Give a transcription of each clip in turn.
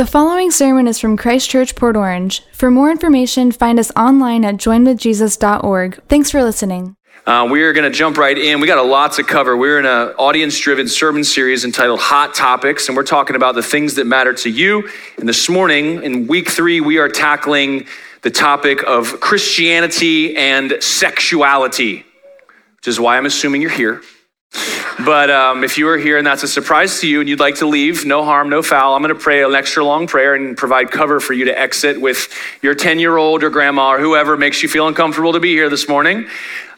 The following sermon is from Christ Church, Port Orange. For more information, find us online at joinwithjesus.org. Thanks for listening. Uh, we are going to jump right in. We got a lot to cover. We're in an audience driven sermon series entitled Hot Topics, and we're talking about the things that matter to you. And this morning, in week three, we are tackling the topic of Christianity and sexuality, which is why I'm assuming you're here. But um, if you are here and that's a surprise to you and you'd like to leave, no harm, no foul, I'm going to pray an extra long prayer and provide cover for you to exit with your 10 year old or grandma or whoever makes you feel uncomfortable to be here this morning.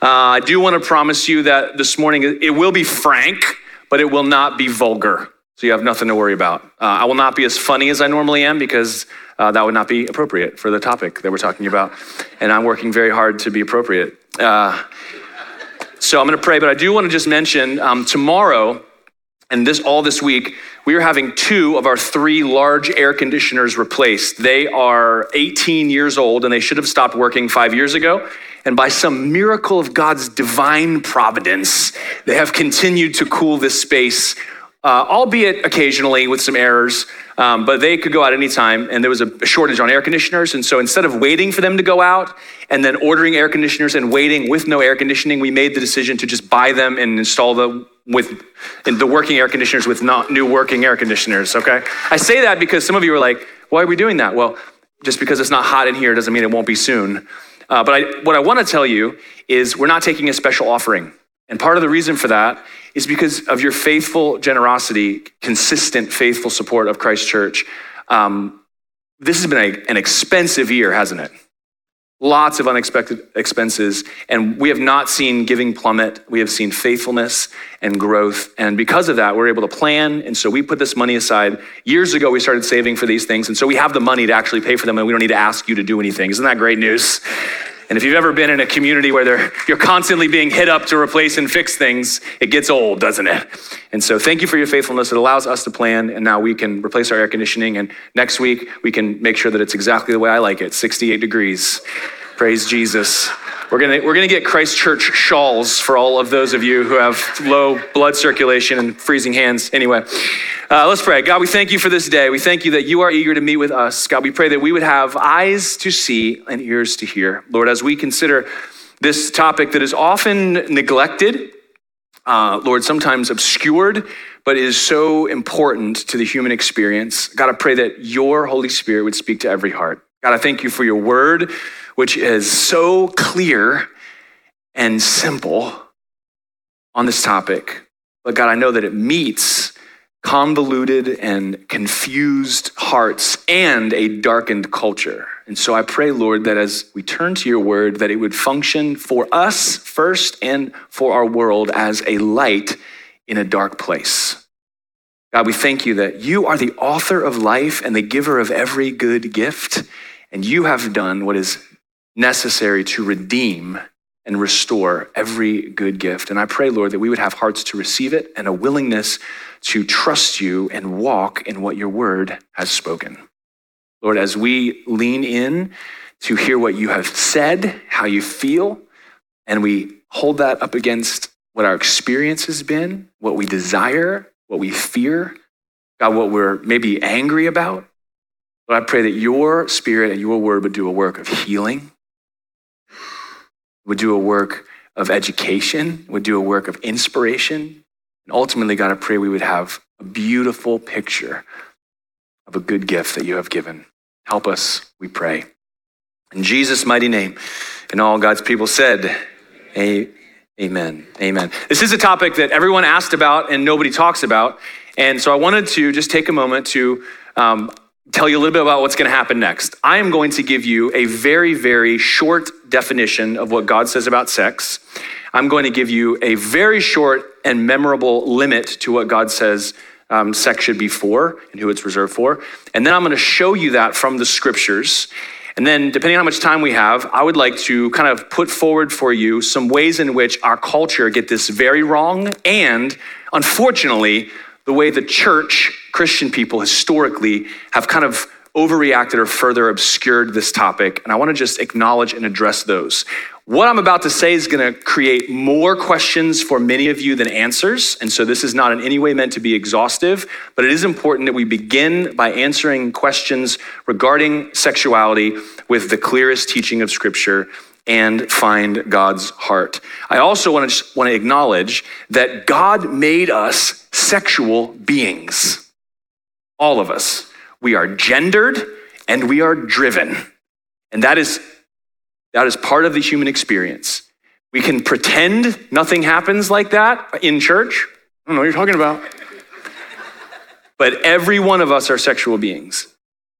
Uh, I do want to promise you that this morning it will be frank, but it will not be vulgar. So you have nothing to worry about. Uh, I will not be as funny as I normally am because uh, that would not be appropriate for the topic that we're talking about. And I'm working very hard to be appropriate. So I'm going to pray, but I do want to just mention um, tomorrow and this all this week we are having two of our three large air conditioners replaced. They are 18 years old and they should have stopped working five years ago. And by some miracle of God's divine providence, they have continued to cool this space, uh, albeit occasionally with some errors. Um, but they could go out anytime, and there was a shortage on air conditioners. And so instead of waiting for them to go out and then ordering air conditioners and waiting with no air conditioning, we made the decision to just buy them and install them with the working air conditioners with not new working air conditioners. Okay, I say that because some of you are like, "Why are we doing that?" Well, just because it's not hot in here doesn't mean it won't be soon. Uh, but I, what I want to tell you is we're not taking a special offering. And part of the reason for that is because of your faithful generosity, consistent, faithful support of Christ Church. Um, this has been a, an expensive year, hasn't it? Lots of unexpected expenses, and we have not seen giving plummet. We have seen faithfulness and growth. And because of that, we're able to plan. And so we put this money aside. Years ago, we started saving for these things. And so we have the money to actually pay for them, and we don't need to ask you to do anything. Isn't that great news? And if you've ever been in a community where you're constantly being hit up to replace and fix things, it gets old, doesn't it? And so thank you for your faithfulness. It allows us to plan, and now we can replace our air conditioning. And next week, we can make sure that it's exactly the way I like it 68 degrees. Praise Jesus. We're gonna, we're gonna get Christ Church shawls for all of those of you who have low blood circulation and freezing hands. Anyway, uh, let's pray. God, we thank you for this day. We thank you that you are eager to meet with us. God, we pray that we would have eyes to see and ears to hear. Lord, as we consider this topic that is often neglected, uh, Lord, sometimes obscured, but is so important to the human experience. God, I pray that your Holy Spirit would speak to every heart. God, I thank you for your word which is so clear and simple on this topic. But God, I know that it meets convoluted and confused hearts and a darkened culture. And so I pray, Lord, that as we turn to your word, that it would function for us first and for our world as a light in a dark place. God, we thank you that you are the author of life and the giver of every good gift, and you have done what is necessary to redeem and restore every good gift. And I pray, Lord, that we would have hearts to receive it and a willingness to trust you and walk in what your word has spoken. Lord, as we lean in to hear what you have said, how you feel, and we hold that up against what our experience has been, what we desire, what we fear, God, what we're maybe angry about. Lord, I pray that your spirit and your word would do a work of healing would do a work of education, would do a work of inspiration. And ultimately, God, I pray we would have a beautiful picture of a good gift that you have given. Help us, we pray. In Jesus' mighty name. And all God's people said, Amen. Amen. This is a topic that everyone asked about and nobody talks about. And so I wanted to just take a moment to um, tell you a little bit about what's going to happen next. I am going to give you a very, very short definition of what God says about sex. I'm going to give you a very short and memorable limit to what God says um, sex should be for and who it's reserved for. And then I'm going to show you that from the scriptures. And then, depending on how much time we have, I would like to kind of put forward for you some ways in which our culture get this very wrong and, unfortunately, the way the church, Christian people historically, have kind of overreacted or further obscured this topic. And I want to just acknowledge and address those. What I'm about to say is going to create more questions for many of you than answers. And so this is not in any way meant to be exhaustive, but it is important that we begin by answering questions regarding sexuality with the clearest teaching of Scripture and find God's heart. I also want to just want to acknowledge that God made us sexual beings. All of us. We are gendered and we are driven. And that is that is part of the human experience. We can pretend nothing happens like that in church. I don't know what you're talking about. but every one of us are sexual beings.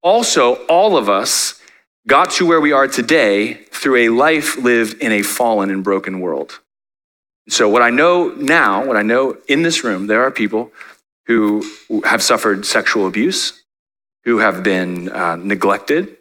Also, all of us got to where we are today through a life lived in a fallen and broken world. So, what I know now, what I know in this room, there are people who have suffered sexual abuse, who have been uh, neglected,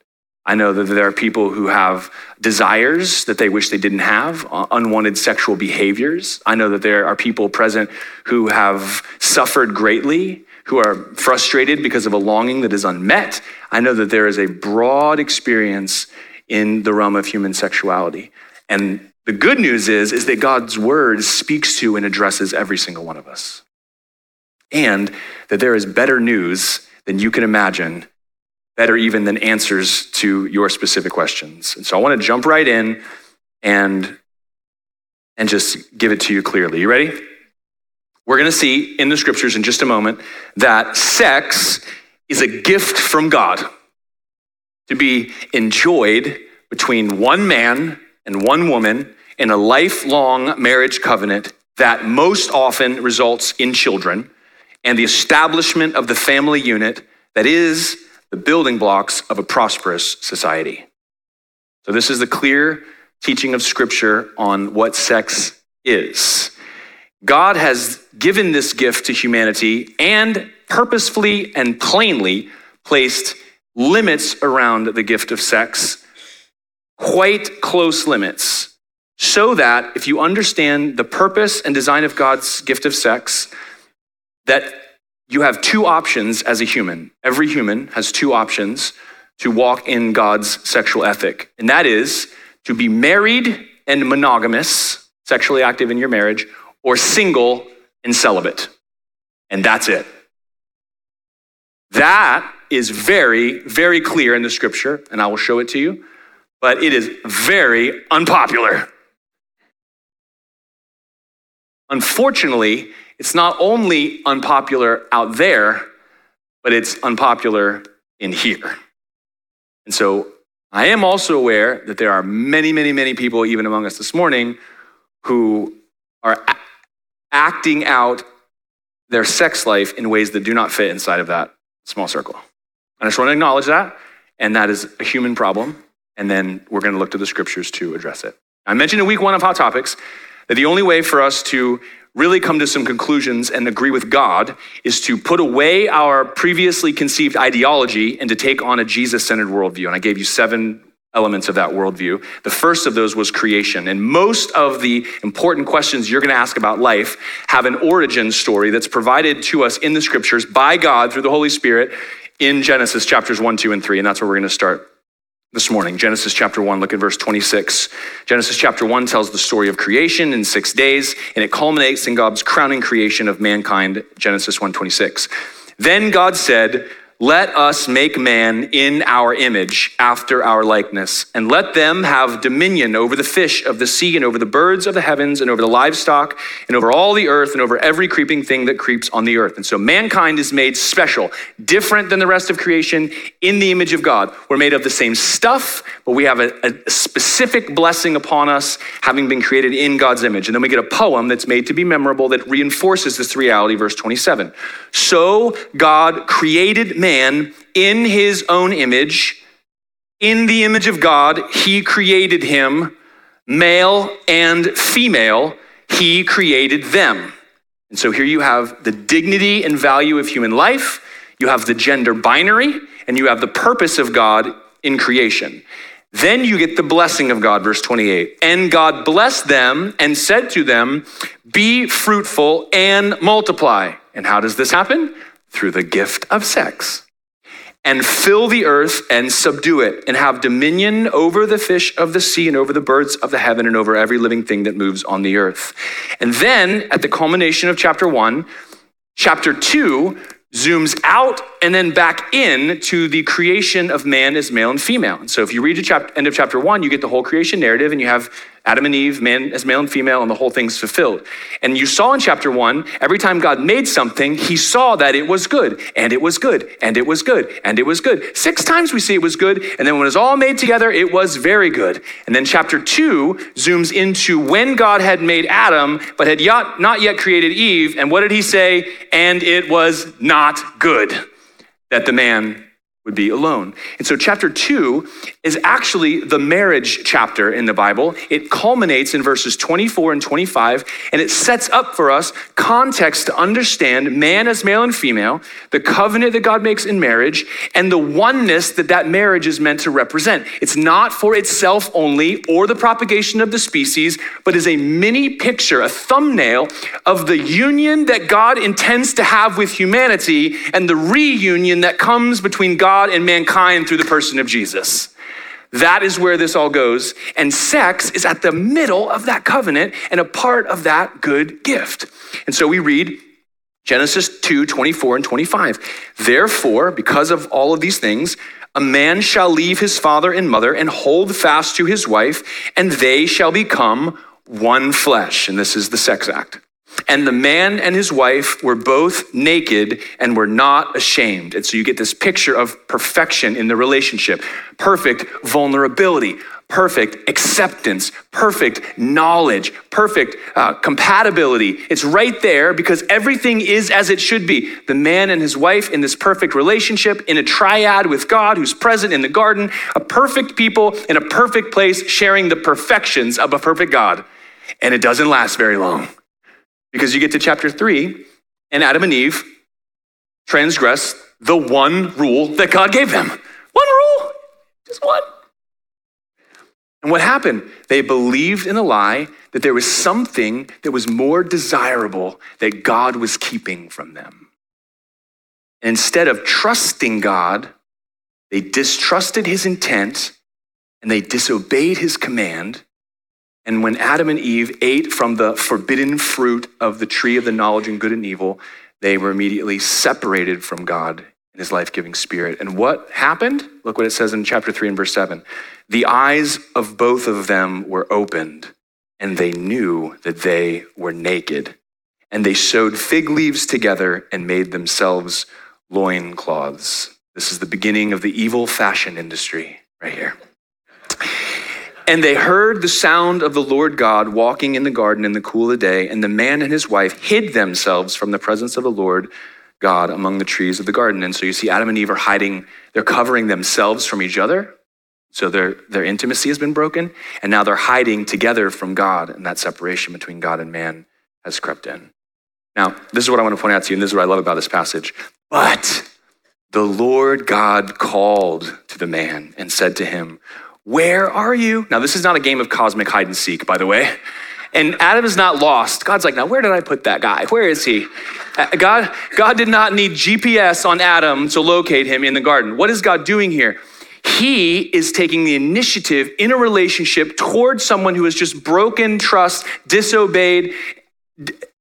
I know that there are people who have desires that they wish they didn't have, uh, unwanted sexual behaviors. I know that there are people present who have suffered greatly, who are frustrated because of a longing that is unmet. I know that there is a broad experience in the realm of human sexuality. And the good news is is that God's word speaks to and addresses every single one of us. And that there is better news than you can imagine better even than answers to your specific questions. And so I want to jump right in and, and just give it to you clearly. You ready? We're going to see in the scriptures in just a moment that sex is a gift from God to be enjoyed between one man and one woman in a lifelong marriage covenant that most often results in children and the establishment of the family unit that is the building blocks of a prosperous society. So, this is the clear teaching of Scripture on what sex is. God has given this gift to humanity and purposefully and plainly placed limits around the gift of sex, quite close limits, so that if you understand the purpose and design of God's gift of sex, that you have two options as a human. Every human has two options to walk in God's sexual ethic, and that is to be married and monogamous, sexually active in your marriage, or single and celibate. And that's it. That is very, very clear in the scripture, and I will show it to you, but it is very unpopular. Unfortunately, it's not only unpopular out there, but it's unpopular in here. And so I am also aware that there are many, many, many people, even among us this morning, who are a- acting out their sex life in ways that do not fit inside of that small circle. And I just want to acknowledge that, and that is a human problem. And then we're going to look to the scriptures to address it. I mentioned in week one of Hot Topics that the only way for us to really come to some conclusions and agree with God is to put away our previously conceived ideology and to take on a Jesus centered worldview. And I gave you seven elements of that worldview. The first of those was creation. And most of the important questions you're going to ask about life have an origin story that's provided to us in the scriptures by God through the Holy Spirit in Genesis chapters 1, 2, and 3. And that's where we're going to start this morning. Genesis chapter 1, look at verse 26. Genesis chapter 1 tells the story of creation in 6 days and it culminates in God's crowning creation of mankind, Genesis 1:26. Then God said, let us make man in our image, after our likeness, and let them have dominion over the fish of the sea, and over the birds of the heavens, and over the livestock, and over all the earth, and over every creeping thing that creeps on the earth. And so mankind is made special, different than the rest of creation, in the image of God. We're made of the same stuff, but we have a, a specific blessing upon us, having been created in God's image. And then we get a poem that's made to be memorable that reinforces this reality, verse 27. So God created man man in his own image. In the image of God, he created him, male and female, he created them. And so here you have the dignity and value of human life, you have the gender binary, and you have the purpose of God in creation. Then you get the blessing of God, verse 28. And God blessed them and said to them, Be fruitful and multiply. And how does this happen? Through the gift of sex and fill the earth and subdue it, and have dominion over the fish of the sea and over the birds of the heaven and over every living thing that moves on the earth. And then at the culmination of chapter one, chapter two zooms out and then back in to the creation of man as male and female. And so if you read the end of chapter one, you get the whole creation narrative and you have Adam and Eve, man as male and female, and the whole thing's fulfilled. And you saw in chapter one, every time God made something, he saw that it was good, and it was good, and it was good, and it was good. Six times we see it was good, and then when it was all made together, it was very good. And then chapter two zooms into when God had made Adam, but had not yet created Eve. And what did he say? And it was not good that the man would be alone. And so, chapter two is actually the marriage chapter in the Bible. It culminates in verses 24 and 25, and it sets up for us context to understand man as male and female, the covenant that God makes in marriage, and the oneness that that marriage is meant to represent. It's not for itself only or the propagation of the species, but is a mini picture, a thumbnail of the union that God intends to have with humanity and the reunion that comes between God God and mankind through the person of Jesus. That is where this all goes. And sex is at the middle of that covenant and a part of that good gift. And so we read Genesis 2 24 and 25. Therefore, because of all of these things, a man shall leave his father and mother and hold fast to his wife, and they shall become one flesh. And this is the sex act. And the man and his wife were both naked and were not ashamed. And so you get this picture of perfection in the relationship perfect vulnerability, perfect acceptance, perfect knowledge, perfect uh, compatibility. It's right there because everything is as it should be. The man and his wife in this perfect relationship, in a triad with God who's present in the garden, a perfect people in a perfect place sharing the perfections of a perfect God. And it doesn't last very long. Because you get to chapter three, and Adam and Eve transgress the one rule that God gave them. One rule, just one. And what happened? They believed in a lie that there was something that was more desirable that God was keeping from them. And instead of trusting God, they distrusted his intent and they disobeyed his command and when Adam and Eve ate from the forbidden fruit of the tree of the knowledge of good and evil, they were immediately separated from God and his life giving spirit. And what happened? Look what it says in chapter 3 and verse 7. The eyes of both of them were opened, and they knew that they were naked. And they sewed fig leaves together and made themselves loincloths. This is the beginning of the evil fashion industry right here. And they heard the sound of the Lord God walking in the garden in the cool of the day, and the man and his wife hid themselves from the presence of the Lord God among the trees of the garden. And so you see Adam and Eve are hiding, they're covering themselves from each other. So their, their intimacy has been broken, and now they're hiding together from God, and that separation between God and man has crept in. Now, this is what I want to point out to you, and this is what I love about this passage. But the Lord God called to the man and said to him, where are you? Now, this is not a game of cosmic hide and seek, by the way. And Adam is not lost. God's like, now where did I put that guy? Where is he? Uh, God, God did not need GPS on Adam to locate him in the garden. What is God doing here? He is taking the initiative in a relationship towards someone who has just broken trust, disobeyed,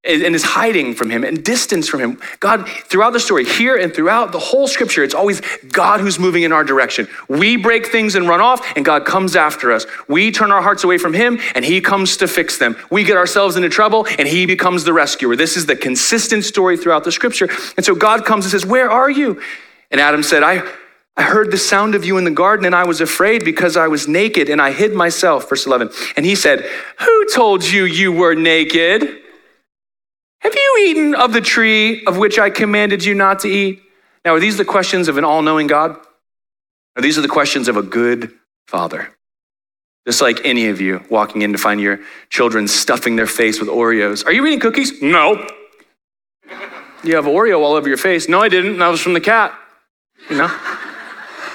and is hiding from him and distance from him. God, throughout the story, here and throughout the whole scripture, it's always God who's moving in our direction. We break things and run off, and God comes after us. We turn our hearts away from him, and he comes to fix them. We get ourselves into trouble, and he becomes the rescuer. This is the consistent story throughout the scripture. And so God comes and says, Where are you? And Adam said, I, I heard the sound of you in the garden, and I was afraid because I was naked, and I hid myself. Verse 11. And he said, Who told you you were naked? Have you eaten of the tree of which I commanded you not to eat? Now, are these the questions of an all knowing God? Or these are the questions of a good father? Just like any of you walking in to find your children stuffing their face with Oreos. Are you eating cookies? No. You have Oreo all over your face. No, I didn't. That was from the cat. You know?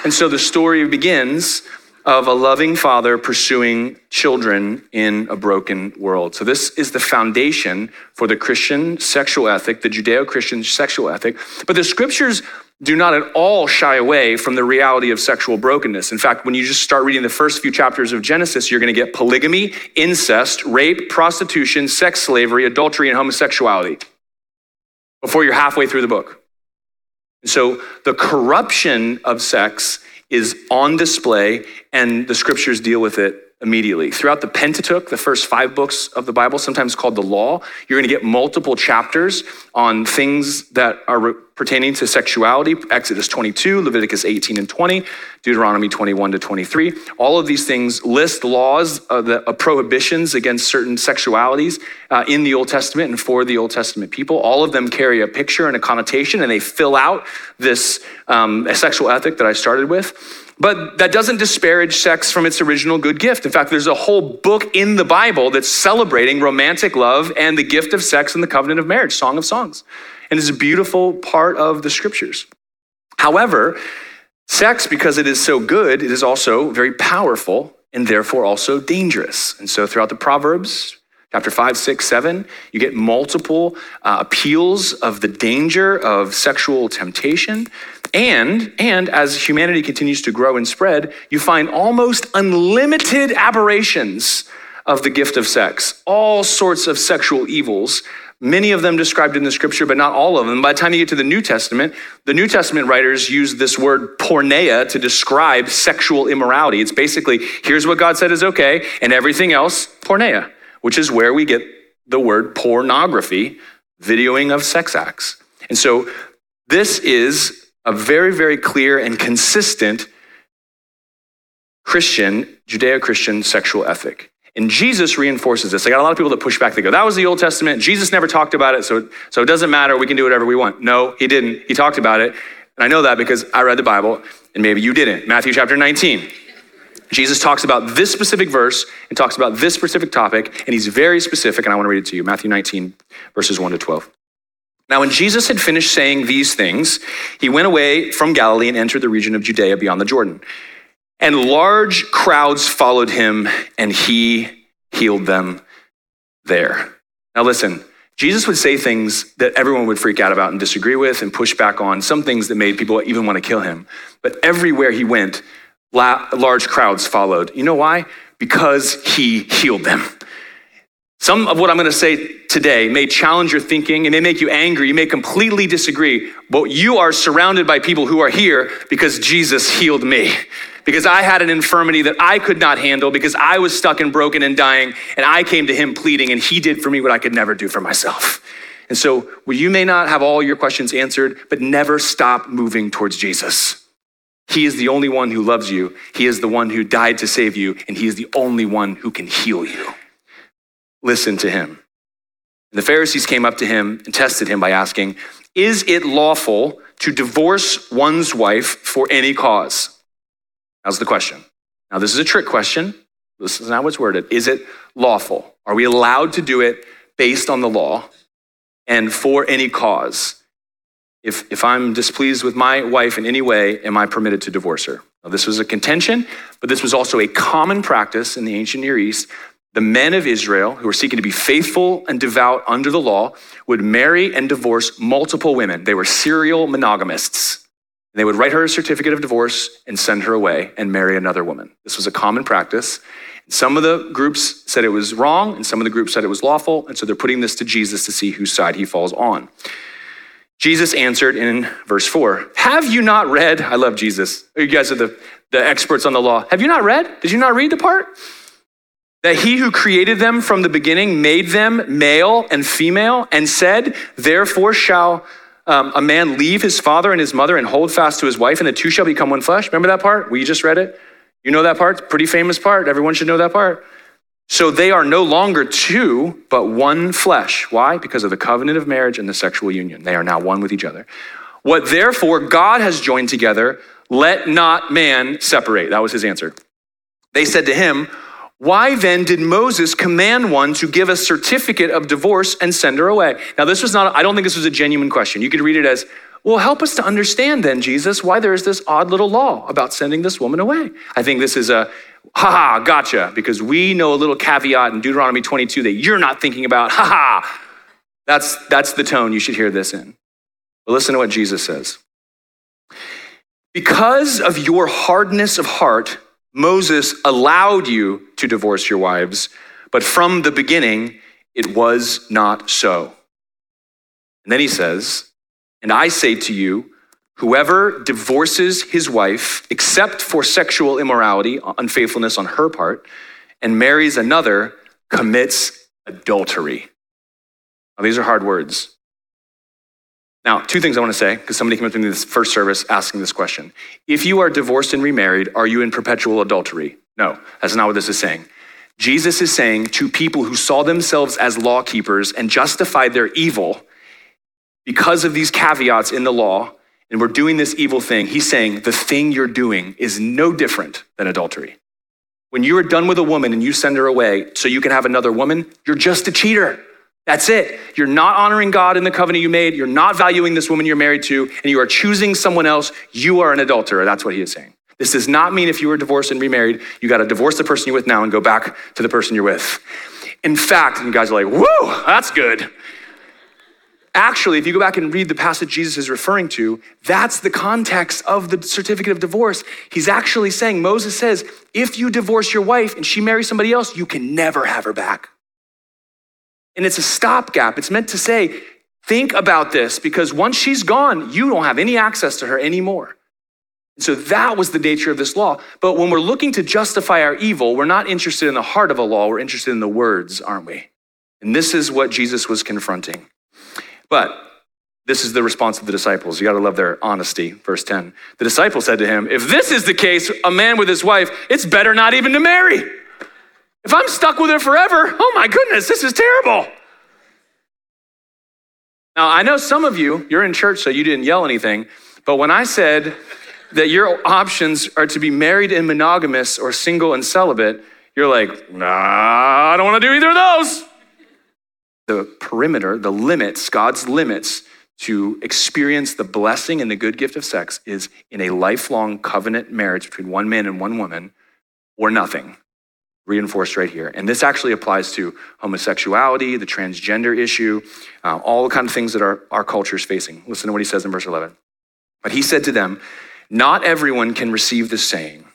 And so the story begins of a loving father pursuing children in a broken world. So, this is the foundation for the Christian sexual ethic, the Judeo Christian sexual ethic. But the scriptures do not at all shy away from the reality of sexual brokenness. In fact, when you just start reading the first few chapters of Genesis, you're going to get polygamy, incest, rape, prostitution, sex slavery, adultery, and homosexuality before you're halfway through the book. So the corruption of sex is on display, and the scriptures deal with it immediately. Throughout the Pentateuch, the first five books of the Bible, sometimes called the law, you're going to get multiple chapters on things that are re- pertaining to sexuality Exodus 22, Leviticus 18 and 20, Deuteronomy 21 to 23. All of these things list laws, uh, the uh, prohibitions against certain sexualities uh, in the Old Testament and for the Old Testament people. All of them carry a picture and a connotation, and they fill out this um, sexual ethic that I started with. But that doesn't disparage sex from its original good gift. In fact, there's a whole book in the Bible that's celebrating romantic love and the gift of sex in the covenant of marriage, Song of Songs. And it's a beautiful part of the scriptures. However, sex, because it is so good, it is also very powerful and therefore also dangerous. And so throughout the Proverbs, chapter 5, 6, 7, you get multiple uh, appeals of the danger of sexual temptation. And, and as humanity continues to grow and spread, you find almost unlimited aberrations of the gift of sex, all sorts of sexual evils, many of them described in the scripture, but not all of them. By the time you get to the New Testament, the New Testament writers use this word porneia to describe sexual immorality. It's basically, here's what God said is okay, and everything else, porneia, which is where we get the word pornography, videoing of sex acts. And so this is a very, very clear and consistent Christian, Judeo Christian sexual ethic. And Jesus reinforces this. I got a lot of people that push back. They go, that was the Old Testament. Jesus never talked about it, so, so it doesn't matter. We can do whatever we want. No, he didn't. He talked about it. And I know that because I read the Bible, and maybe you didn't. Matthew chapter 19. Jesus talks about this specific verse and talks about this specific topic, and he's very specific, and I want to read it to you Matthew 19, verses 1 to 12. Now, when Jesus had finished saying these things, he went away from Galilee and entered the region of Judea beyond the Jordan. And large crowds followed him, and he healed them there. Now, listen, Jesus would say things that everyone would freak out about and disagree with and push back on, some things that made people even want to kill him. But everywhere he went, large crowds followed. You know why? Because he healed them. Some of what I'm going to say today may challenge your thinking. It may make you angry. You may completely disagree. But you are surrounded by people who are here because Jesus healed me. Because I had an infirmity that I could not handle, because I was stuck and broken and dying, and I came to him pleading, and he did for me what I could never do for myself. And so, well, you may not have all your questions answered, but never stop moving towards Jesus. He is the only one who loves you. He is the one who died to save you, and He is the only one who can heal you listen to him. The Pharisees came up to him and tested him by asking, Is it lawful to divorce one's wife for any cause? That's the question. Now, this is a trick question. This is not what's worded. Is it lawful? Are we allowed to do it based on the law and for any cause? If, if I'm displeased with my wife in any way, am I permitted to divorce her? Now, this was a contention, but this was also a common practice in the ancient Near East the men of Israel who were seeking to be faithful and devout under the law would marry and divorce multiple women. They were serial monogamists. And they would write her a certificate of divorce and send her away and marry another woman. This was a common practice. Some of the groups said it was wrong, and some of the groups said it was lawful. And so they're putting this to Jesus to see whose side he falls on. Jesus answered in verse 4 Have you not read? I love Jesus. Oh, you guys are the, the experts on the law. Have you not read? Did you not read the part? that he who created them from the beginning made them male and female and said, Therefore shall um, a man leave his father and his mother and hold fast to his wife, and the two shall become one flesh. Remember that part? We just read it. You know that part? Pretty famous part. Everyone should know that part. So they are no longer two, but one flesh. Why? Because of the covenant of marriage and the sexual union. They are now one with each other. What therefore God has joined together, let not man separate. That was his answer. They said to him, why then did Moses command one to give a certificate of divorce and send her away? Now, this was not, I don't think this was a genuine question. You could read it as, well, help us to understand then, Jesus, why there is this odd little law about sending this woman away. I think this is a, ha ha, gotcha, because we know a little caveat in Deuteronomy 22 that you're not thinking about, ha ha. That's, that's the tone you should hear this in. But listen to what Jesus says. Because of your hardness of heart, Moses allowed you to divorce your wives, but from the beginning, it was not so. And then he says, And I say to you, whoever divorces his wife, except for sexual immorality, unfaithfulness on her part, and marries another, commits adultery. Now, these are hard words. Now, two things I want to say, because somebody came up to me this first service asking this question. If you are divorced and remarried, are you in perpetual adultery? No, that's not what this is saying. Jesus is saying to people who saw themselves as law keepers and justified their evil because of these caveats in the law, and we're doing this evil thing, he's saying the thing you're doing is no different than adultery. When you are done with a woman and you send her away so you can have another woman, you're just a cheater. That's it. You're not honoring God in the covenant you made. You're not valuing this woman you're married to, and you are choosing someone else. You are an adulterer. That's what he is saying. This does not mean if you were divorced and remarried, you got to divorce the person you're with now and go back to the person you're with. In fact, and you guys are like, whoa, that's good. Actually, if you go back and read the passage Jesus is referring to, that's the context of the certificate of divorce. He's actually saying, Moses says, if you divorce your wife and she marries somebody else, you can never have her back. And it's a stopgap. It's meant to say, think about this because once she's gone, you don't have any access to her anymore. So that was the nature of this law. But when we're looking to justify our evil, we're not interested in the heart of a law, we're interested in the words, aren't we? And this is what Jesus was confronting. But this is the response of the disciples. You got to love their honesty. Verse 10. The disciples said to him, If this is the case, a man with his wife, it's better not even to marry. If I'm stuck with her forever, oh my goodness, this is terrible. Now, I know some of you, you're in church, so you didn't yell anything, but when I said that your options are to be married and monogamous or single and celibate, you're like, nah, I don't want to do either of those. The perimeter, the limits, God's limits to experience the blessing and the good gift of sex is in a lifelong covenant marriage between one man and one woman or nothing reinforced right here. And this actually applies to homosexuality, the transgender issue, uh, all the kind of things that our, our culture is facing. Listen to what he says in verse 11. But he said to them, Not everyone can receive this saying,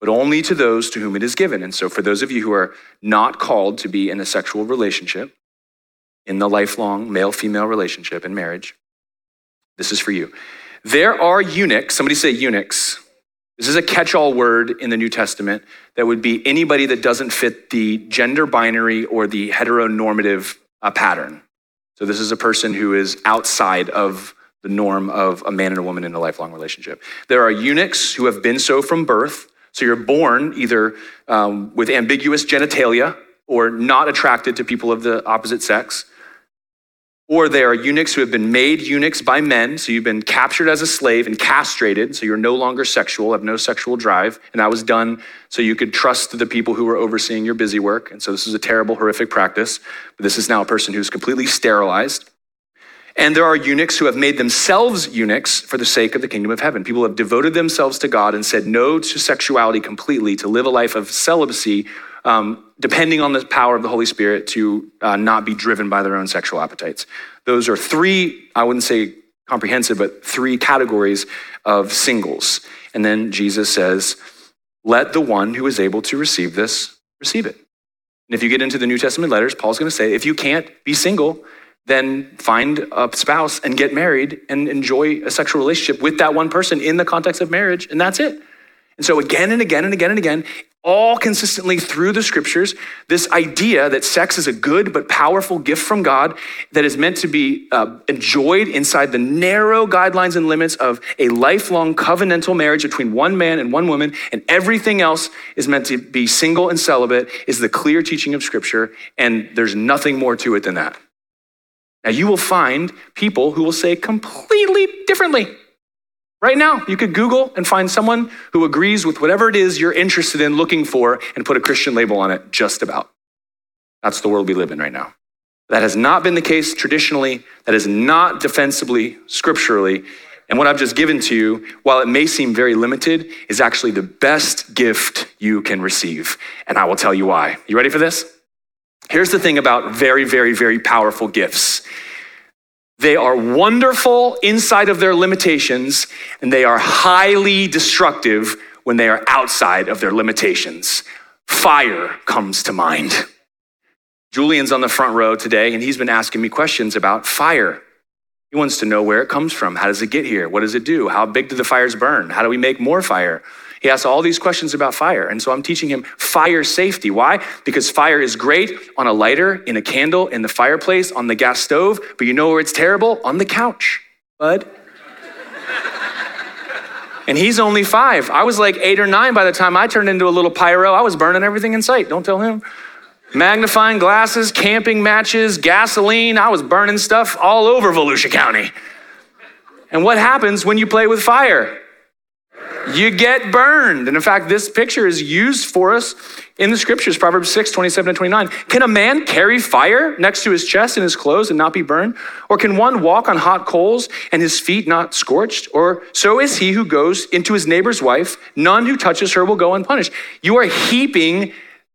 but only to those to whom it is given. And so, for those of you who are not called to be in a sexual relationship, in the lifelong male female relationship in marriage, this is for you. There are eunuchs, somebody say eunuchs, this is a catch all word in the New Testament that would be anybody that doesn't fit the gender binary or the heteronormative uh, pattern. So, this is a person who is outside of the norm of a man and a woman in a lifelong relationship. There are eunuchs who have been so from birth. So, you're born either um, with ambiguous genitalia or not attracted to people of the opposite sex. Or they are eunuchs who have been made eunuchs by men. So you've been captured as a slave and castrated. So you're no longer sexual, have no sexual drive. And that was done so you could trust the people who were overseeing your busy work. And so this is a terrible, horrific practice. But this is now a person who's completely sterilized. And there are eunuchs who have made themselves eunuchs for the sake of the kingdom of heaven. People have devoted themselves to God and said no to sexuality completely, to live a life of celibacy um, depending on the power of the Holy Spirit to uh, not be driven by their own sexual appetites. Those are three, I wouldn't say comprehensive, but three categories of singles. And then Jesus says, let the one who is able to receive this receive it. And if you get into the New Testament letters, Paul's going to say, if you can't be single, then find a spouse and get married and enjoy a sexual relationship with that one person in the context of marriage, and that's it. And so, again and again and again and again, all consistently through the scriptures, this idea that sex is a good but powerful gift from God that is meant to be uh, enjoyed inside the narrow guidelines and limits of a lifelong covenantal marriage between one man and one woman, and everything else is meant to be single and celibate, is the clear teaching of scripture, and there's nothing more to it than that. Now, you will find people who will say completely differently. Right now, you could Google and find someone who agrees with whatever it is you're interested in looking for and put a Christian label on it, just about. That's the world we live in right now. That has not been the case traditionally. That is not defensibly, scripturally. And what I've just given to you, while it may seem very limited, is actually the best gift you can receive. And I will tell you why. You ready for this? Here's the thing about very, very, very powerful gifts They are wonderful inside of their limitations, and they are highly destructive when they are outside of their limitations. Fire comes to mind. Julian's on the front row today, and he's been asking me questions about fire. He wants to know where it comes from. How does it get here? What does it do? How big do the fires burn? How do we make more fire? He asks all these questions about fire. And so I'm teaching him fire safety. Why? Because fire is great on a lighter, in a candle, in the fireplace, on the gas stove. But you know where it's terrible? On the couch, bud. and he's only five. I was like eight or nine by the time I turned into a little pyro. I was burning everything in sight. Don't tell him. Magnifying glasses, camping matches, gasoline. I was burning stuff all over Volusia County. And what happens when you play with fire? You get burned. And in fact, this picture is used for us in the scriptures, Proverbs 6, 27 and 29. Can a man carry fire next to his chest and his clothes and not be burned? Or can one walk on hot coals and his feet not scorched? Or so is he who goes into his neighbor's wife. None who touches her will go unpunished. You are heaping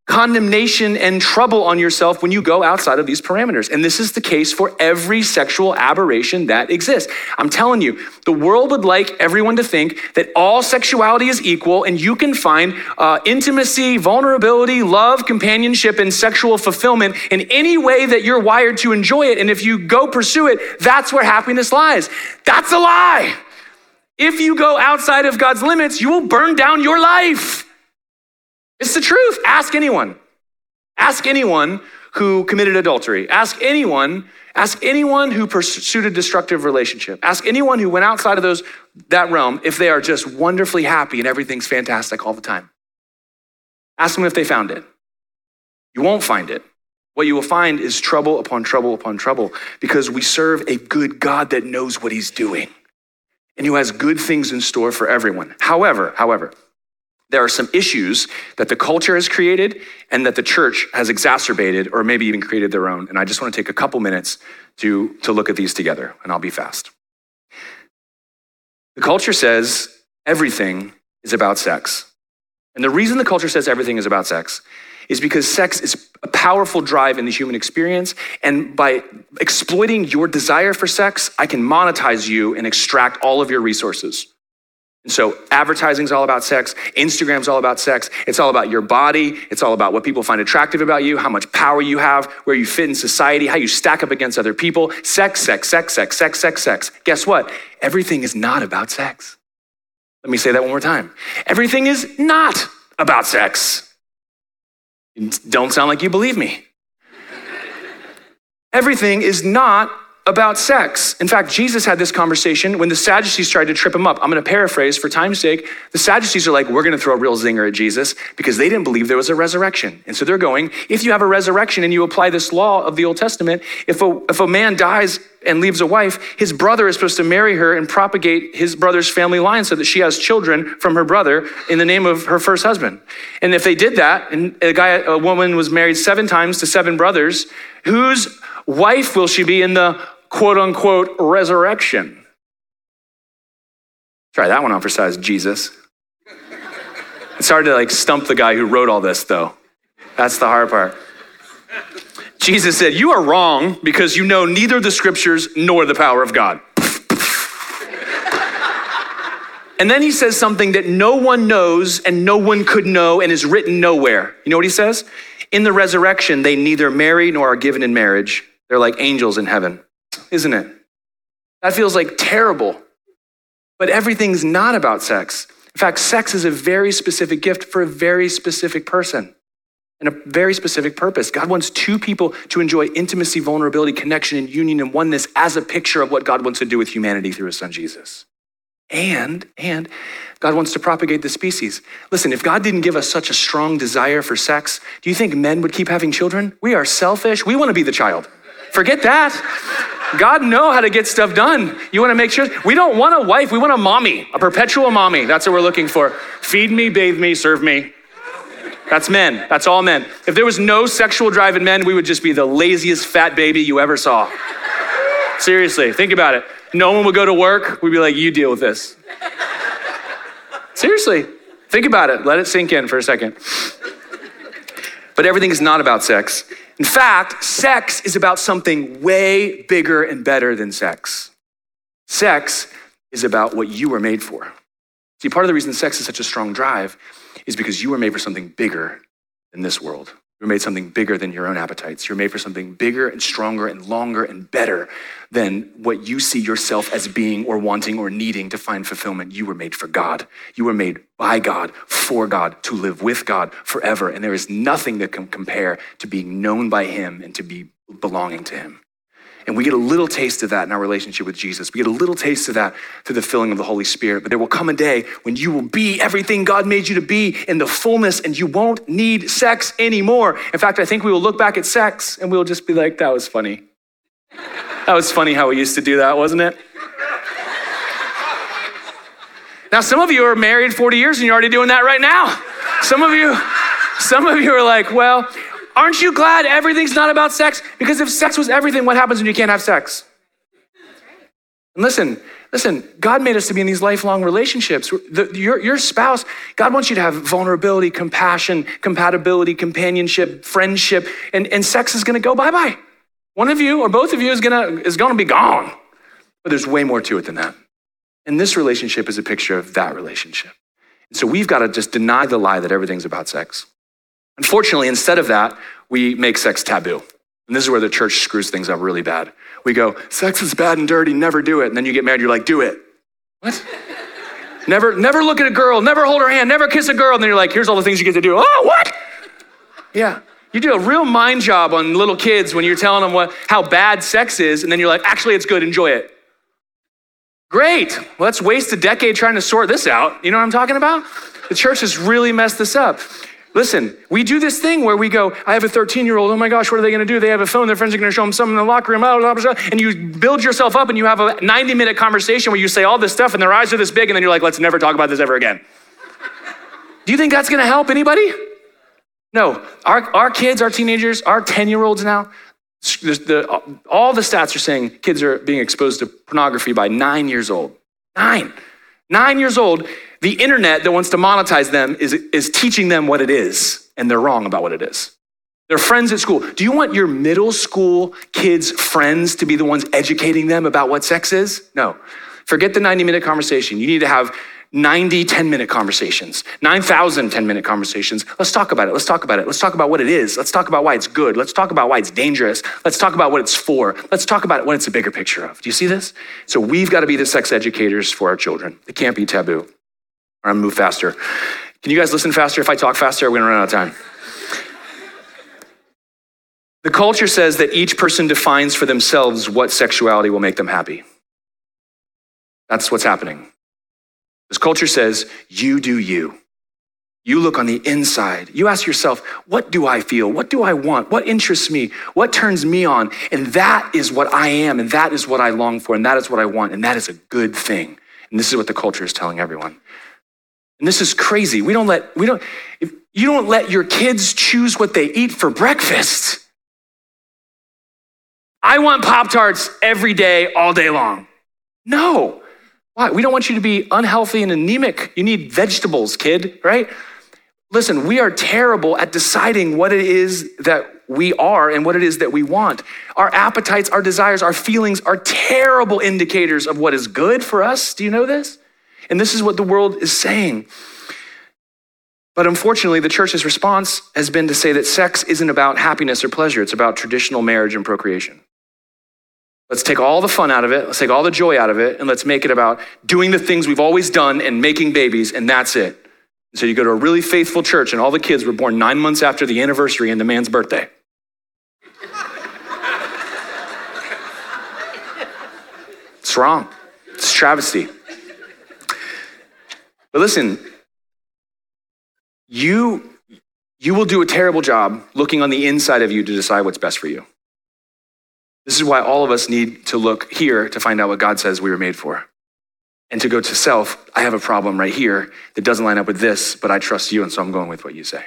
condemnation and trouble on yourself when you go outside of these parameters. And this is the case for every sexual aberration that exists. I'm telling you, the world would like everyone to think that all sexuality is equal and you can find uh, intimacy, vulnerability, love, companionship, and sexual fulfillment in any way that you're wired to enjoy it. And if you go pursue it, that's where happiness lies. That's a lie. If you go outside of God's limits, you will burn down your life. It's the truth. Ask anyone. Ask anyone who committed adultery. Ask anyone, ask anyone who pursued a destructive relationship. Ask anyone who went outside of those that realm if they are just wonderfully happy and everything's fantastic all the time. Ask them if they found it. You won't find it. What you will find is trouble upon trouble upon trouble because we serve a good God that knows what he's doing and who has good things in store for everyone. However, however, there are some issues that the culture has created and that the church has exacerbated or maybe even created their own. And I just want to take a couple minutes to, to look at these together, and I'll be fast. The culture says everything is about sex. And the reason the culture says everything is about sex is because sex is a powerful drive in the human experience. And by exploiting your desire for sex, I can monetize you and extract all of your resources. So advertising's all about sex, Instagram's all about sex. It's all about your body, it's all about what people find attractive about you, how much power you have, where you fit in society, how you stack up against other people. Sex, sex, sex, sex, sex, sex, sex. Guess what? Everything is not about sex. Let me say that one more time. Everything is not about sex. Don't sound like you believe me. Everything is not about sex. In fact, Jesus had this conversation when the Sadducees tried to trip him up. I'm going to paraphrase for time's sake. The Sadducees are like, we're going to throw a real zinger at Jesus because they didn't believe there was a resurrection. And so they're going, if you have a resurrection and you apply this law of the Old Testament, if a, if a man dies and leaves a wife, his brother is supposed to marry her and propagate his brother's family line so that she has children from her brother in the name of her first husband. And if they did that, and a guy, a woman was married seven times to seven brothers, whose wife will she be in the quote unquote resurrection. Try that one on for size, Jesus. It's hard to like stump the guy who wrote all this, though. That's the hard part. Jesus said, You are wrong because you know neither the scriptures nor the power of God. and then he says something that no one knows and no one could know and is written nowhere. You know what he says? In the resurrection, they neither marry nor are given in marriage. They're like angels in heaven isn't it? That feels like terrible. But everything's not about sex. In fact, sex is a very specific gift for a very specific person and a very specific purpose. God wants two people to enjoy intimacy, vulnerability, connection, and union and oneness as a picture of what God wants to do with humanity through his son Jesus. And, and God wants to propagate the species. Listen, if God didn't give us such a strong desire for sex, do you think men would keep having children? We are selfish. We want to be the child. Forget that. God know how to get stuff done. You want to make sure we don't want a wife, we want a mommy, a perpetual mommy. That's what we're looking for. Feed me, bathe me, serve me. That's men. That's all men. If there was no sexual drive in men, we would just be the laziest fat baby you ever saw. Seriously, think about it. No one would go to work. We'd be like, you deal with this. Seriously, think about it. Let it sink in for a second. But everything is not about sex. In fact, sex is about something way bigger and better than sex. Sex is about what you were made for. See, part of the reason sex is such a strong drive is because you were made for something bigger than this world. You're made something bigger than your own appetites. You're made for something bigger and stronger and longer and better than what you see yourself as being or wanting or needing to find fulfillment. You were made for God. You were made by God, for God, to live with God forever. And there is nothing that can compare to being known by Him and to be belonging to Him. And we get a little taste of that in our relationship with Jesus. We get a little taste of that through the filling of the Holy Spirit. But there will come a day when you will be everything God made you to be in the fullness and you won't need sex anymore. In fact, I think we will look back at sex and we'll just be like, that was funny. That was funny how we used to do that, wasn't it? Now, some of you are married 40 years and you're already doing that right now. Some of you, some of you are like, well, Aren't you glad everything's not about sex? Because if sex was everything, what happens when you can't have sex? And listen, listen, God made us to be in these lifelong relationships. The, your, your spouse, God wants you to have vulnerability, compassion, compatibility, companionship, friendship, and, and sex is gonna go bye bye. One of you or both of you is gonna, is gonna be gone. But there's way more to it than that. And this relationship is a picture of that relationship. And so we've got to just deny the lie that everything's about sex. Unfortunately, instead of that, we make sex taboo. And this is where the church screws things up really bad. We go, sex is bad and dirty, never do it. And then you get married, you're like, do it. What? never, never look at a girl, never hold her hand, never kiss a girl. And then you're like, here's all the things you get to do. Oh, what? Yeah. You do a real mind job on little kids when you're telling them what, how bad sex is, and then you're like, actually, it's good, enjoy it. Great. Let's waste a decade trying to sort this out. You know what I'm talking about? The church has really messed this up. Listen, we do this thing where we go, I have a 13 year old, oh my gosh, what are they gonna do? They have a phone, their friends are gonna show them something in the locker room, and you build yourself up and you have a 90 minute conversation where you say all this stuff and their eyes are this big, and then you're like, let's never talk about this ever again. do you think that's gonna help anybody? No. Our, our kids, our teenagers, our 10 year olds now, the, all the stats are saying kids are being exposed to pornography by nine years old. Nine. Nine years old, the internet that wants to monetize them is, is teaching them what it is, and they're wrong about what it is. Their friends at school. Do you want your middle school kids' friends to be the ones educating them about what sex is? No. Forget the 90 minute conversation. You need to have 90 10 minute conversations, 9,000 10 minute conversations. Let's talk about it. Let's talk about it. Let's talk about what it is. Let's talk about why it's good. Let's talk about why it's dangerous. Let's talk about what it's for. Let's talk about what it's a bigger picture of. Do you see this? So we've got to be the sex educators for our children. It can't be taboo. I'm gonna move faster. Can you guys listen faster? If I talk faster, we're gonna run out of time. The culture says that each person defines for themselves what sexuality will make them happy. That's what's happening. This culture says, you do you. You look on the inside. You ask yourself, what do I feel? What do I want? What interests me? What turns me on? And that is what I am, and that is what I long for, and that is what I want, and that is a good thing. And this is what the culture is telling everyone. And this is crazy. We don't let, we don't, if you don't let your kids choose what they eat for breakfast. I want Pop Tarts every day, all day long. No. Why? We don't want you to be unhealthy and anemic. You need vegetables, kid, right? Listen, we are terrible at deciding what it is that we are and what it is that we want. Our appetites, our desires, our feelings are terrible indicators of what is good for us. Do you know this? And this is what the world is saying. But unfortunately, the church's response has been to say that sex isn't about happiness or pleasure, it's about traditional marriage and procreation. Let's take all the fun out of it, let's take all the joy out of it, and let's make it about doing the things we've always done and making babies, and that's it. so you go to a really faithful church, and all the kids were born nine months after the anniversary and the man's birthday. it's wrong. It's travesty. But listen, you, you will do a terrible job looking on the inside of you to decide what's best for you. This is why all of us need to look here to find out what God says we were made for. And to go to self, I have a problem right here that doesn't line up with this, but I trust you, and so I'm going with what you say.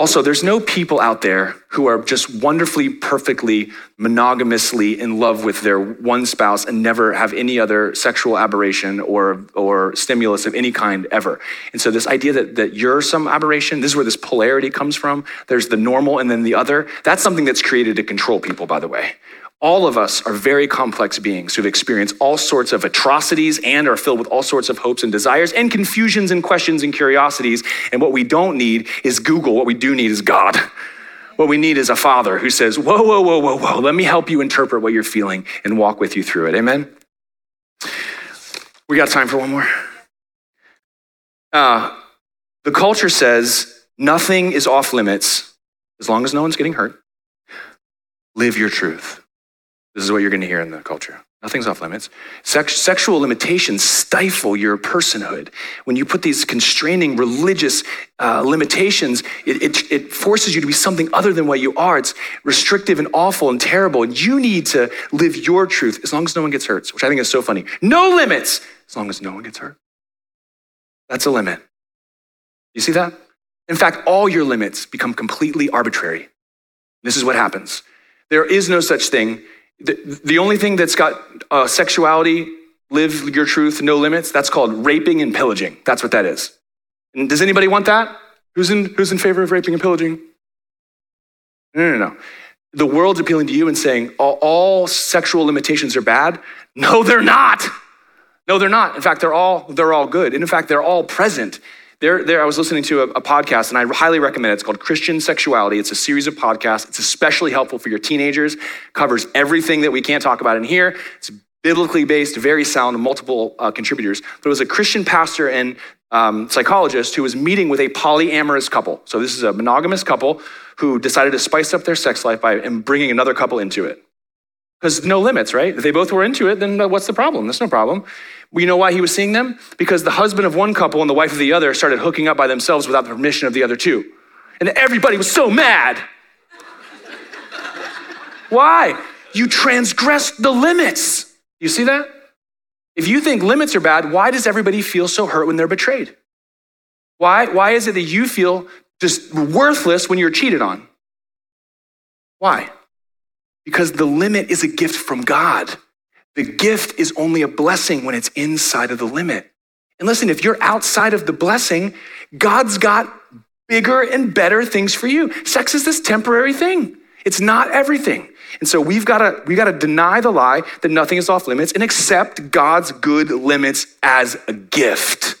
Also, there's no people out there who are just wonderfully, perfectly, monogamously in love with their one spouse and never have any other sexual aberration or, or stimulus of any kind ever. And so, this idea that, that you're some aberration, this is where this polarity comes from. There's the normal and then the other. That's something that's created to control people, by the way. All of us are very complex beings who've experienced all sorts of atrocities and are filled with all sorts of hopes and desires and confusions and questions and curiosities. And what we don't need is Google. What we do need is God. What we need is a father who says, Whoa, whoa, whoa, whoa, whoa, let me help you interpret what you're feeling and walk with you through it. Amen? We got time for one more. Uh, the culture says nothing is off limits as long as no one's getting hurt. Live your truth. This is what you're going to hear in the culture. Nothing's off limits. Sex, sexual limitations stifle your personhood. When you put these constraining religious uh, limitations, it, it, it, forces you to be something other than what you are. It's restrictive and awful and terrible. And you need to live your truth as long as no one gets hurt, which I think is so funny. No limits as long as no one gets hurt. That's a limit. You see that? In fact, all your limits become completely arbitrary. This is what happens. There is no such thing the, the only thing that's got uh, sexuality, live your truth, no limits, that's called raping and pillaging. That's what that is. And does anybody want that? Who's in, who's in favor of raping and pillaging? No, no, no. The world's appealing to you and saying all, all sexual limitations are bad. No, they're not. No, they're not. In fact, they're all, they're all good. And in fact, they're all present there, there I was listening to a, a, podcast, and I highly recommend it. It's called Christian Sexuality. It's a series of podcasts. It's especially helpful for your teenagers. Covers everything that we can't talk about in here. It's biblically based, very sound, multiple uh, contributors. But it was a Christian pastor and um, psychologist who was meeting with a polyamorous couple. So this is a monogamous couple who decided to spice up their sex life by bringing another couple into it. Because no limits, right? If they both were into it, then uh, what's the problem? There's no problem. You know why he was seeing them? Because the husband of one couple and the wife of the other started hooking up by themselves without the permission of the other two. And everybody was so mad. why? You transgressed the limits. You see that? If you think limits are bad, why does everybody feel so hurt when they're betrayed? Why, why is it that you feel just worthless when you're cheated on? Why? Because the limit is a gift from God. The gift is only a blessing when it's inside of the limit. And listen, if you're outside of the blessing, God's got bigger and better things for you. Sex is this temporary thing. It's not everything. And so we've got to we've got to deny the lie that nothing is off limits and accept God's good limits as a gift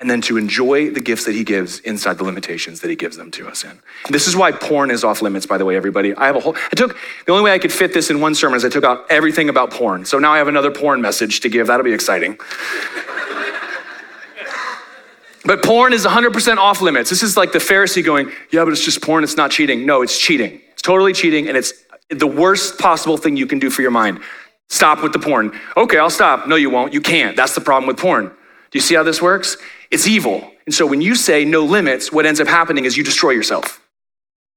and then to enjoy the gifts that he gives inside the limitations that he gives them to us in. This is why porn is off limits, by the way, everybody. I have a whole, I took, the only way I could fit this in one sermon is I took out everything about porn. So now I have another porn message to give. That'll be exciting. but porn is 100% off limits. This is like the Pharisee going, yeah, but it's just porn, it's not cheating. No, it's cheating. It's totally cheating, and it's the worst possible thing you can do for your mind. Stop with the porn. Okay, I'll stop. No, you won't. You can't. That's the problem with porn. Do you see how this works? It's evil. And so when you say no limits, what ends up happening is you destroy yourself.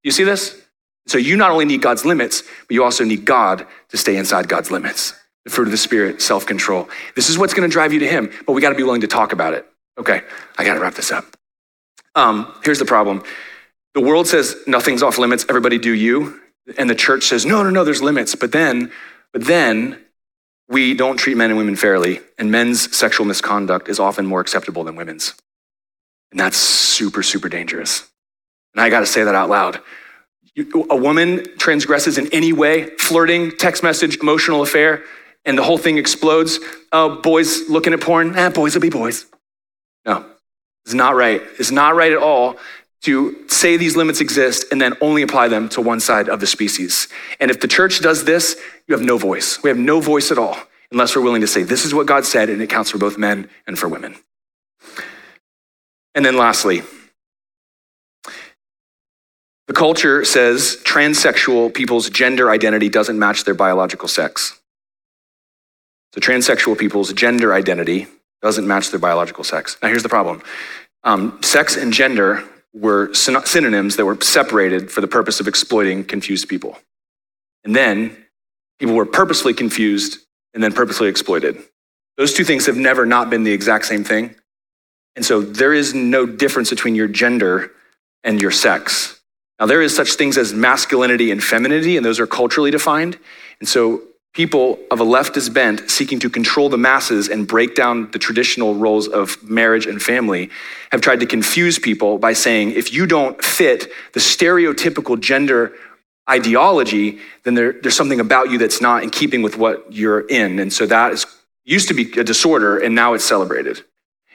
You see this? So you not only need God's limits, but you also need God to stay inside God's limits. The fruit of the Spirit, self control. This is what's going to drive you to Him, but we got to be willing to talk about it. Okay, I got to wrap this up. Um, here's the problem the world says nothing's off limits, everybody do you. And the church says, no, no, no, there's limits. But then, but then we don't treat men and women fairly, and men's sexual misconduct is often more acceptable than women's. And that's super, super dangerous. And I got to say that out loud. A woman transgresses in any way, flirting, text message, emotional affair, and the whole thing explodes. Oh, boys looking at porn, eh, boys will be boys. No, it's not right. It's not right at all to say these limits exist and then only apply them to one side of the species. And if the church does this, you have no voice. We have no voice at all unless we're willing to say, this is what God said, and it counts for both men and for women. And then lastly, the culture says transsexual people's gender identity doesn't match their biological sex. So, transsexual people's gender identity doesn't match their biological sex. Now, here's the problem um, sex and gender were synonyms that were separated for the purpose of exploiting confused people. And then people were purposefully confused and then purposely exploited. Those two things have never not been the exact same thing. And so there is no difference between your gender and your sex. Now, there is such things as masculinity and femininity, and those are culturally defined. And so, people of a leftist bent seeking to control the masses and break down the traditional roles of marriage and family have tried to confuse people by saying if you don't fit the stereotypical gender ideology, then there, there's something about you that's not in keeping with what you're in. And so that is, used to be a disorder, and now it's celebrated.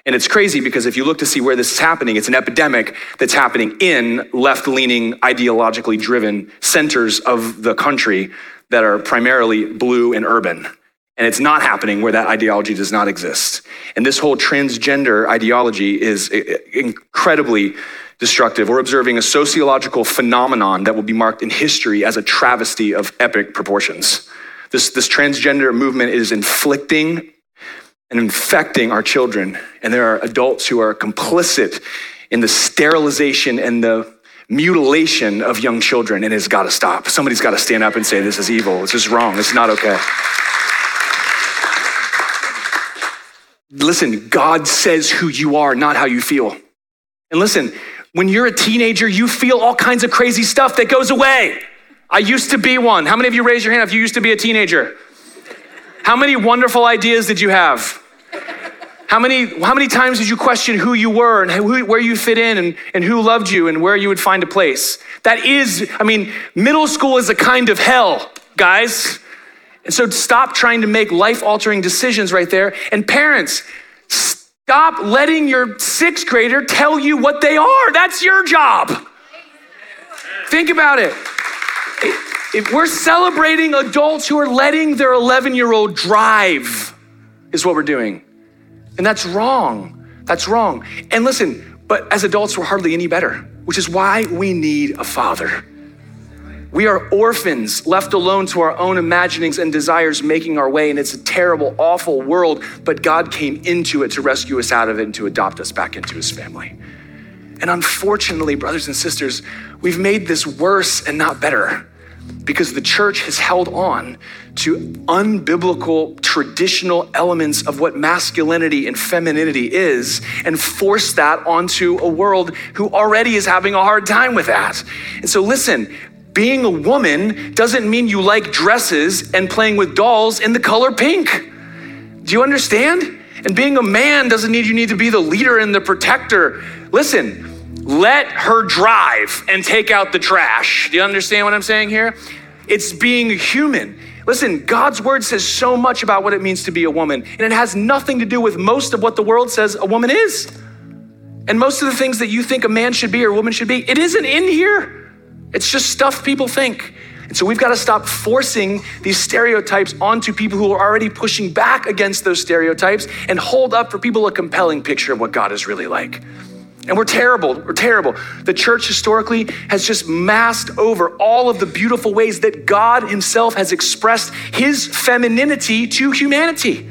And it's crazy because if you look to see where this is happening, it's an epidemic that's happening in left leaning, ideologically driven centers of the country that are primarily blue and urban. And it's not happening where that ideology does not exist. And this whole transgender ideology is uh, uh, incredibly destructive. We're observing a sociological phenomenon that will be marked in history as a travesty of epic proportions. This, this transgender movement is inflicting and infecting our children. And there are adults who are complicit in the sterilization and the mutilation of young children, and it's got to stop. Somebody's got to stand up and say, This is evil. This is wrong. Is not okay. Listen, God says who you are, not how you feel. And listen, when you're a teenager, you feel all kinds of crazy stuff that goes away. I used to be one. How many of you raise your hand if you used to be a teenager? How many wonderful ideas did you have? How many, how many times did you question who you were and who, where you fit in and, and who loved you and where you would find a place? That is, I mean, middle school is a kind of hell, guys. And so stop trying to make life altering decisions right there. And parents, stop letting your sixth grader tell you what they are. That's your job. Think about it. If we're celebrating adults who are letting their 11 year old drive, is what we're doing. And that's wrong. That's wrong. And listen, but as adults, we're hardly any better, which is why we need a father. We are orphans left alone to our own imaginings and desires, making our way. And it's a terrible, awful world, but God came into it to rescue us out of it and to adopt us back into his family. And unfortunately, brothers and sisters, we've made this worse and not better because the church has held on to unbiblical traditional elements of what masculinity and femininity is and forced that onto a world who already is having a hard time with that. And so, listen, being a woman doesn't mean you like dresses and playing with dolls in the color pink. Do you understand? And being a man doesn't need you need to be the leader and the protector. Listen, let her drive and take out the trash. Do you understand what I'm saying here? It's being human. Listen, God's word says so much about what it means to be a woman, and it has nothing to do with most of what the world says a woman is. And most of the things that you think a man should be or a woman should be, it isn't in here. It's just stuff people think. And so we've got to stop forcing these stereotypes onto people who are already pushing back against those stereotypes and hold up for people a compelling picture of what God is really like. And we're terrible. We're terrible. The church historically has just masked over all of the beautiful ways that God Himself has expressed His femininity to humanity.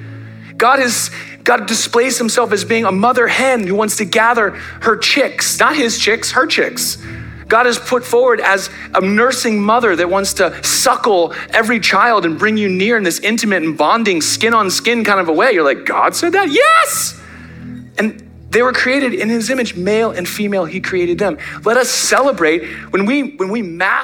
God has God displays Himself as being a mother hen who wants to gather her chicks, not His chicks, her chicks. God is put forward as a nursing mother that wants to suckle every child and bring you near in this intimate and bonding, skin on skin kind of a way. You're like, God said that? Yes! And they were created in his image, male and female, he created them. Let us celebrate when we when we mass